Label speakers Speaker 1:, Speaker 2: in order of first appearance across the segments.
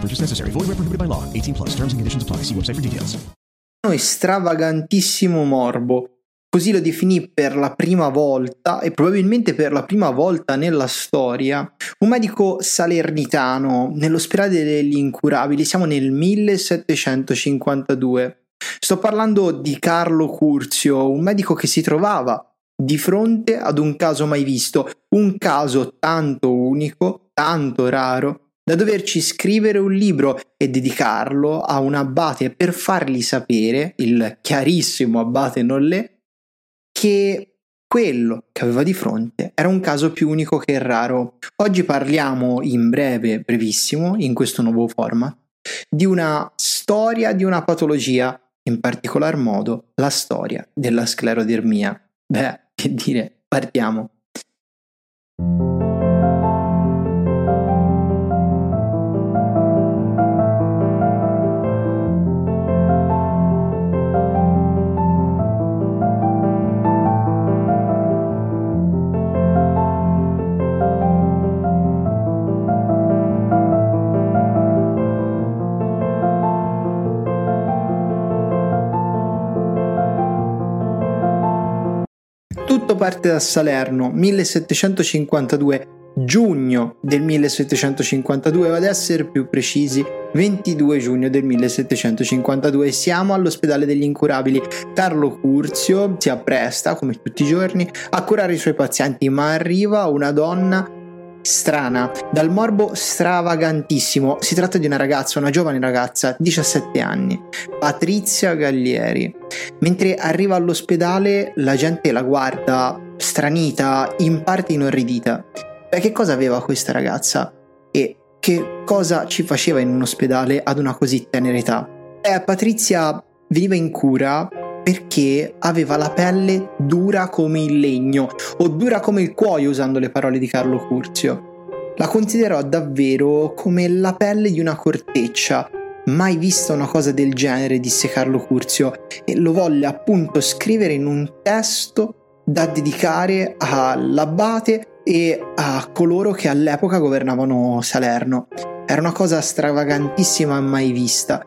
Speaker 1: Purchase necessary. Void where prohibited by law. 18 plus. Terms and conditions apply. See website for details.
Speaker 2: Stravagantissimo morbo. Così lo definì per la prima volta e probabilmente per la prima volta nella storia un medico salernitano nell'ospedale degli incurabili. Siamo nel 1752. Sto parlando di Carlo Curzio, un medico che si trovava di fronte ad un caso mai visto, un caso tanto unico, tanto raro, da doverci scrivere un libro e dedicarlo a un abate per fargli sapere, il chiarissimo abate Nollé, che quello che aveva di fronte era un caso più unico che raro. Oggi parliamo in breve, brevissimo, in questo nuovo format, di una storia di una patologia, in particolar modo la storia della sclerodermia. Beh, che dire, partiamo. Parte da Salerno, 1752, giugno del 1752, ad essere più precisi, 22 giugno del 1752. Siamo all'ospedale degli incurabili. Carlo Curzio si appresta, come tutti i giorni, a curare i suoi pazienti, ma arriva una donna strana, dal morbo stravagantissimo. Si tratta di una ragazza, una giovane ragazza, 17 anni, Patrizia Gallieri. Mentre arriva all'ospedale, la gente la guarda stranita, in parte inorridita. Beh, che cosa aveva questa ragazza? E che cosa ci faceva in un ospedale ad una così tenera età? Eh, Patrizia veniva in cura perché aveva la pelle dura come il legno o dura come il cuoio usando le parole di Carlo Curzio. La considerò davvero come la pelle di una corteccia. Mai vista una cosa del genere, disse Carlo Curzio, e lo volle appunto scrivere in un testo da dedicare all'abate e a coloro che all'epoca governavano Salerno. Era una cosa stravagantissima mai vista.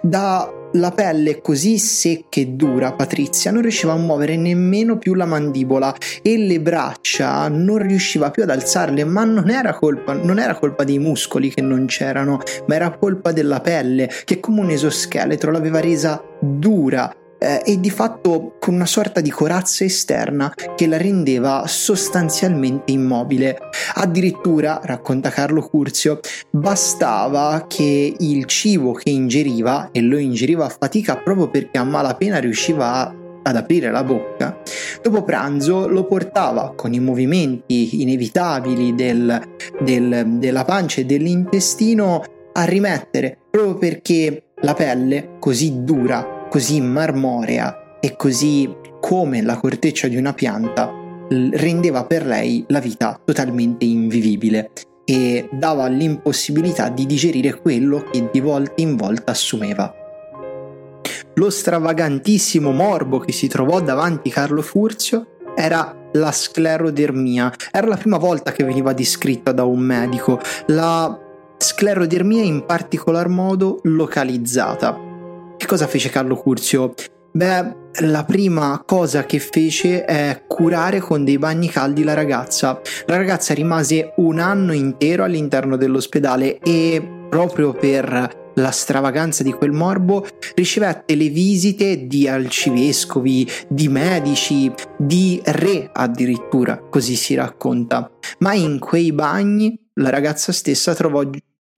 Speaker 2: Da la pelle così secca e dura, Patrizia non riusciva a muovere nemmeno più la mandibola e le braccia non riusciva più ad alzarle, ma non era colpa, non era colpa dei muscoli che non c'erano, ma era colpa della pelle che come un esoscheletro l'aveva resa dura eh, e di fatto con una sorta di corazza esterna che la rendeva sostanzialmente immobile. Addirittura, racconta Carlo Curzio, bastava che il cibo che ingeriva, e lo ingeriva a fatica proprio perché a malapena riusciva a ad aprire la bocca, dopo pranzo lo portava con i movimenti inevitabili del, del, della pancia e dell'intestino a rimettere, proprio perché la pelle, così dura, così marmorea e così come la corteccia di una pianta, rendeva per lei la vita totalmente invivibile e dava l'impossibilità di digerire quello che di volta in volta assumeva. Lo stravagantissimo morbo che si trovò davanti Carlo Furzio era la sclerodermia. Era la prima volta che veniva descritta da un medico. La sclerodermia in particolar modo localizzata. Che cosa fece Carlo Curzio? Beh, la prima cosa che fece è curare con dei bagni caldi la ragazza. La ragazza rimase un anno intero all'interno dell'ospedale e proprio per la stravaganza di quel morbo, ricevette le visite di arcivescovi, di medici, di re addirittura, così si racconta. Ma in quei bagni la ragazza stessa trovò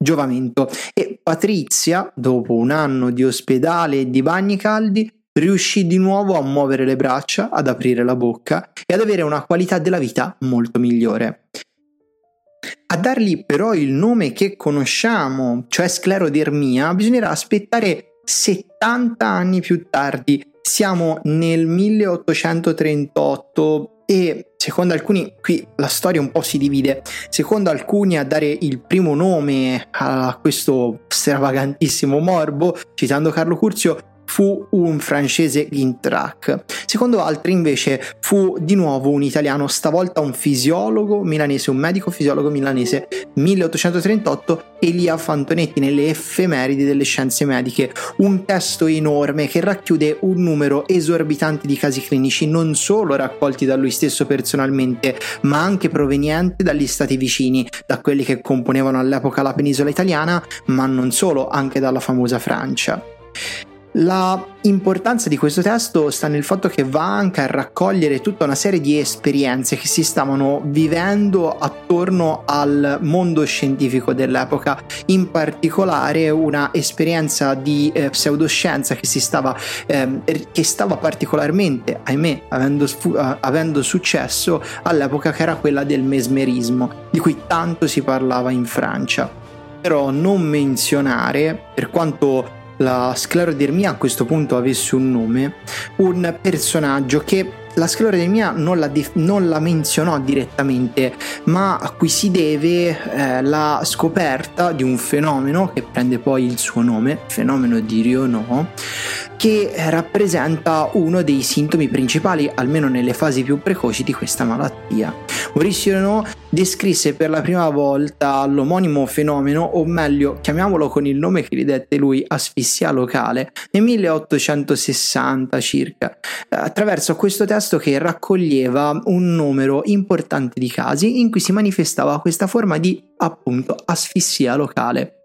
Speaker 2: giovamento e Patrizia, dopo un anno di ospedale e di bagni caldi, riuscì di nuovo a muovere le braccia, ad aprire la bocca e ad avere una qualità della vita molto migliore. A dargli però il nome che conosciamo, cioè sclerodermia, bisognerà aspettare 70 anni più tardi. Siamo nel 1838 e secondo alcuni, qui la storia un po' si divide, secondo alcuni a dare il primo nome a questo stravagantissimo morbo, citando Carlo Curzio, fu un francese Gintrack. Secondo altri invece fu di nuovo un italiano, stavolta un fisiologo milanese, un medico fisiologo milanese, 1838, Elia Fantonetti nelle effemeridi delle scienze mediche, un testo enorme che racchiude un numero esorbitante di casi clinici non solo raccolti da lui stesso personalmente, ma anche provenienti dagli stati vicini, da quelli che componevano all'epoca la penisola italiana, ma non solo, anche dalla famosa Francia. La importanza di questo testo sta nel fatto che va anche a raccogliere tutta una serie di esperienze che si stavano vivendo attorno al mondo scientifico dell'epoca, in particolare una esperienza di eh, pseudoscienza che, si stava, eh, che stava particolarmente, ahimè, avendo, uh, avendo successo all'epoca che era quella del mesmerismo, di cui tanto si parlava in Francia. Però non menzionare, per quanto la sclerodermia a questo punto avesse un nome, un personaggio che la sclerodermia non la, dif- non la menzionò direttamente, ma a cui si deve eh, la scoperta di un fenomeno che prende poi il suo nome, fenomeno di Rionò, che rappresenta uno dei sintomi principali, almeno nelle fasi più precoci di questa malattia. Maurice Renaud descrisse per la prima volta l'omonimo fenomeno, o meglio, chiamiamolo con il nome che gli dette lui, asfissia locale, nel 1860 circa, attraverso questo testo che raccoglieva un numero importante di casi in cui si manifestava questa forma di appunto asfissia locale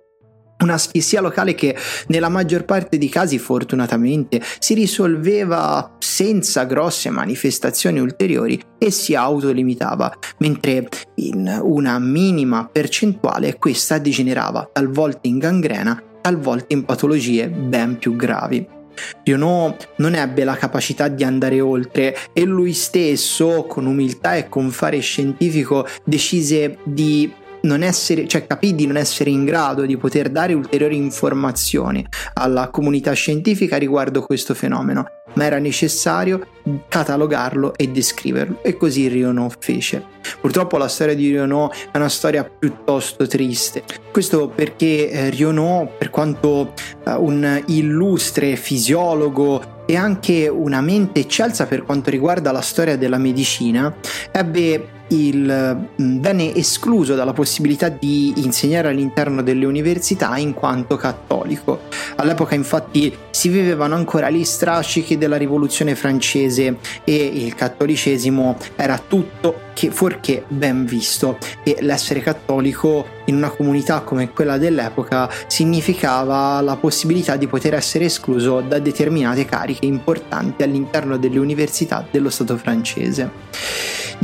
Speaker 2: un'asfissia locale che nella maggior parte dei casi fortunatamente si risolveva senza grosse manifestazioni ulteriori e si autolimitava, mentre in una minima percentuale questa degenerava talvolta in gangrena, talvolta in patologie ben più gravi. Pionò non ebbe la capacità di andare oltre. E lui stesso, con umiltà e con fare scientifico, decise di non essere, cioè capì di non essere in grado di poter dare ulteriori informazioni alla comunità scientifica riguardo questo fenomeno, ma era necessario catalogarlo e descriverlo e così Rionò fece. Purtroppo la storia di Rionò è una storia piuttosto triste. Questo perché eh, Rionò, per quanto eh, un illustre fisiologo e anche una mente eccelsa per quanto riguarda la storia della medicina, ebbe il, mm, venne escluso dalla possibilità di insegnare all'interno delle università in quanto cattolico. All'epoca infatti si vivevano ancora gli strascichi della rivoluzione francese e il cattolicesimo era tutto che fuorché ben visto e l'essere cattolico in una comunità come quella dell'epoca significava la possibilità di poter essere escluso da determinate cariche importanti all'interno delle università dello Stato francese.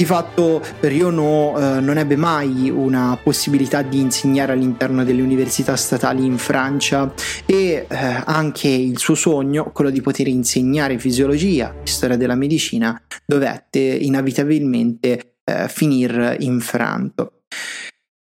Speaker 2: Di fatto Riono eh, non ebbe mai una possibilità di insegnare all'interno delle università statali in Francia e eh, anche il suo sogno, quello di poter insegnare fisiologia, storia della medicina, dovette inevitabilmente eh, finire infranto.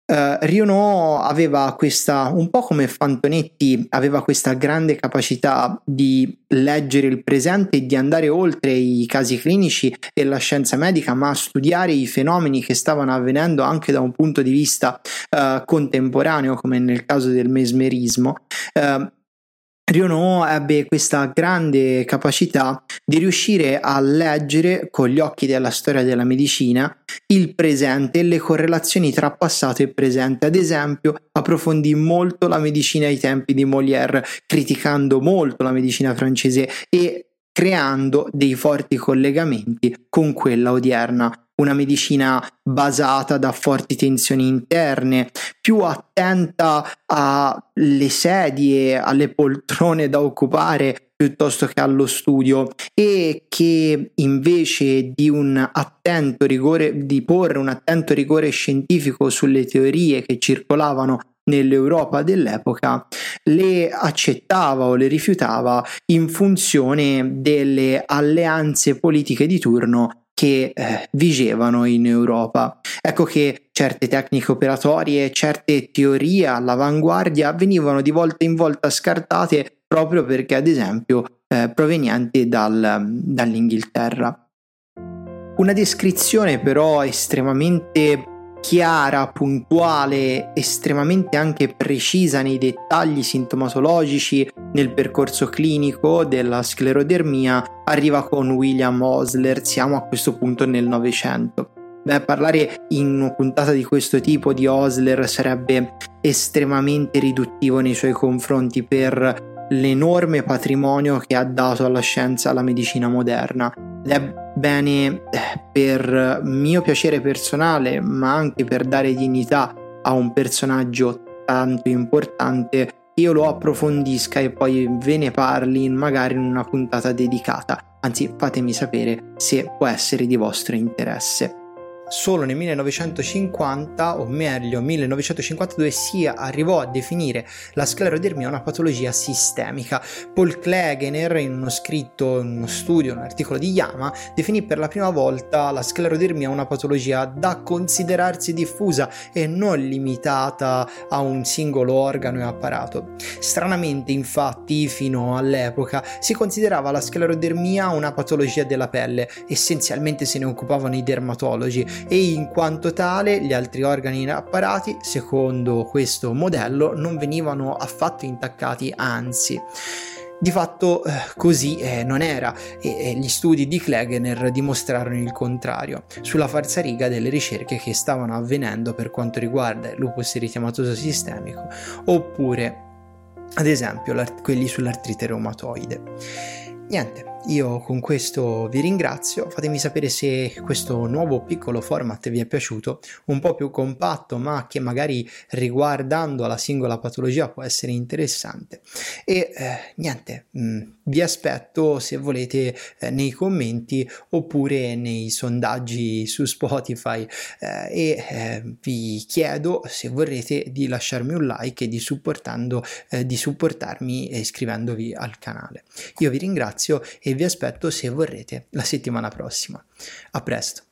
Speaker 2: Uh, Riono aveva questa, un po' come Fantonetti, aveva questa grande capacità di leggere il presente e di andare oltre i casi clinici e la scienza medica, ma studiare i fenomeni che stavano avvenendo anche da un punto di vista uh, contemporaneo, come nel caso del mesmerismo. Uh, Riono ebbe questa grande capacità di riuscire a leggere con gli occhi della storia della medicina il presente e le correlazioni tra passato e presente. Ad esempio, approfondì molto la medicina ai tempi di Molière, criticando molto la medicina francese e creando dei forti collegamenti con quella odierna. Una medicina basata da forti tensioni interne, più attenta alle sedie, alle poltrone da occupare piuttosto che allo studio e che invece di un attento rigore di porre un attento rigore scientifico sulle teorie che circolavano nell'Europa dell'epoca le accettava o le rifiutava in funzione delle alleanze politiche di turno che eh, vigevano in Europa. Ecco che certe tecniche operatorie, certe teorie all'avanguardia venivano di volta in volta scartate proprio perché, ad esempio, eh, provenienti dal, dall'Inghilterra. Una descrizione però estremamente chiara, puntuale, estremamente anche precisa nei dettagli sintomatologici nel percorso clinico della sclerodermia arriva con William Osler, siamo a questo punto nel Novecento. Beh, parlare in una puntata di questo tipo di Osler sarebbe estremamente riduttivo nei suoi confronti per l'enorme patrimonio che ha dato alla scienza alla medicina moderna bene per mio piacere personale ma anche per dare dignità a un personaggio tanto importante io lo approfondisca e poi ve ne parli magari in una puntata dedicata. Anzi fatemi sapere se può essere di vostro interesse solo nel 1950, o meglio 1952, si arrivò a definire la sclerodermia una patologia sistemica. Paul Klegener, in uno scritto, in uno studio, un articolo di Yama, definì per la prima volta la sclerodermia una patologia da considerarsi diffusa e non limitata a un singolo organo e apparato. Stranamente, infatti, fino all'epoca si considerava la sclerodermia una patologia della pelle, essenzialmente se ne occupavano i dermatologi e in quanto tale gli altri organi in apparati, secondo questo modello, non venivano affatto intaccati, anzi. Di fatto eh, così eh, non era e gli studi di Klegener dimostrarono il contrario, sulla falsariga delle ricerche che stavano avvenendo per quanto riguarda il lupus eritematoso sistemico oppure ad esempio quelli sull'artrite reumatoide. Niente, io con questo vi ringrazio, fatemi sapere se questo nuovo piccolo format vi è piaciuto, un po' più compatto ma che magari riguardando la singola patologia può essere interessante. E eh, niente, mh, mm, vi aspetto se volete eh, nei commenti oppure nei sondaggi su Spotify eh, e eh, vi chiedo se vorrete di lasciarmi un like e di, supportando, eh, di supportarmi iscrivendovi al canale. Io vi ringrazio e vi aspetto se vorrete la settimana prossima. A presto.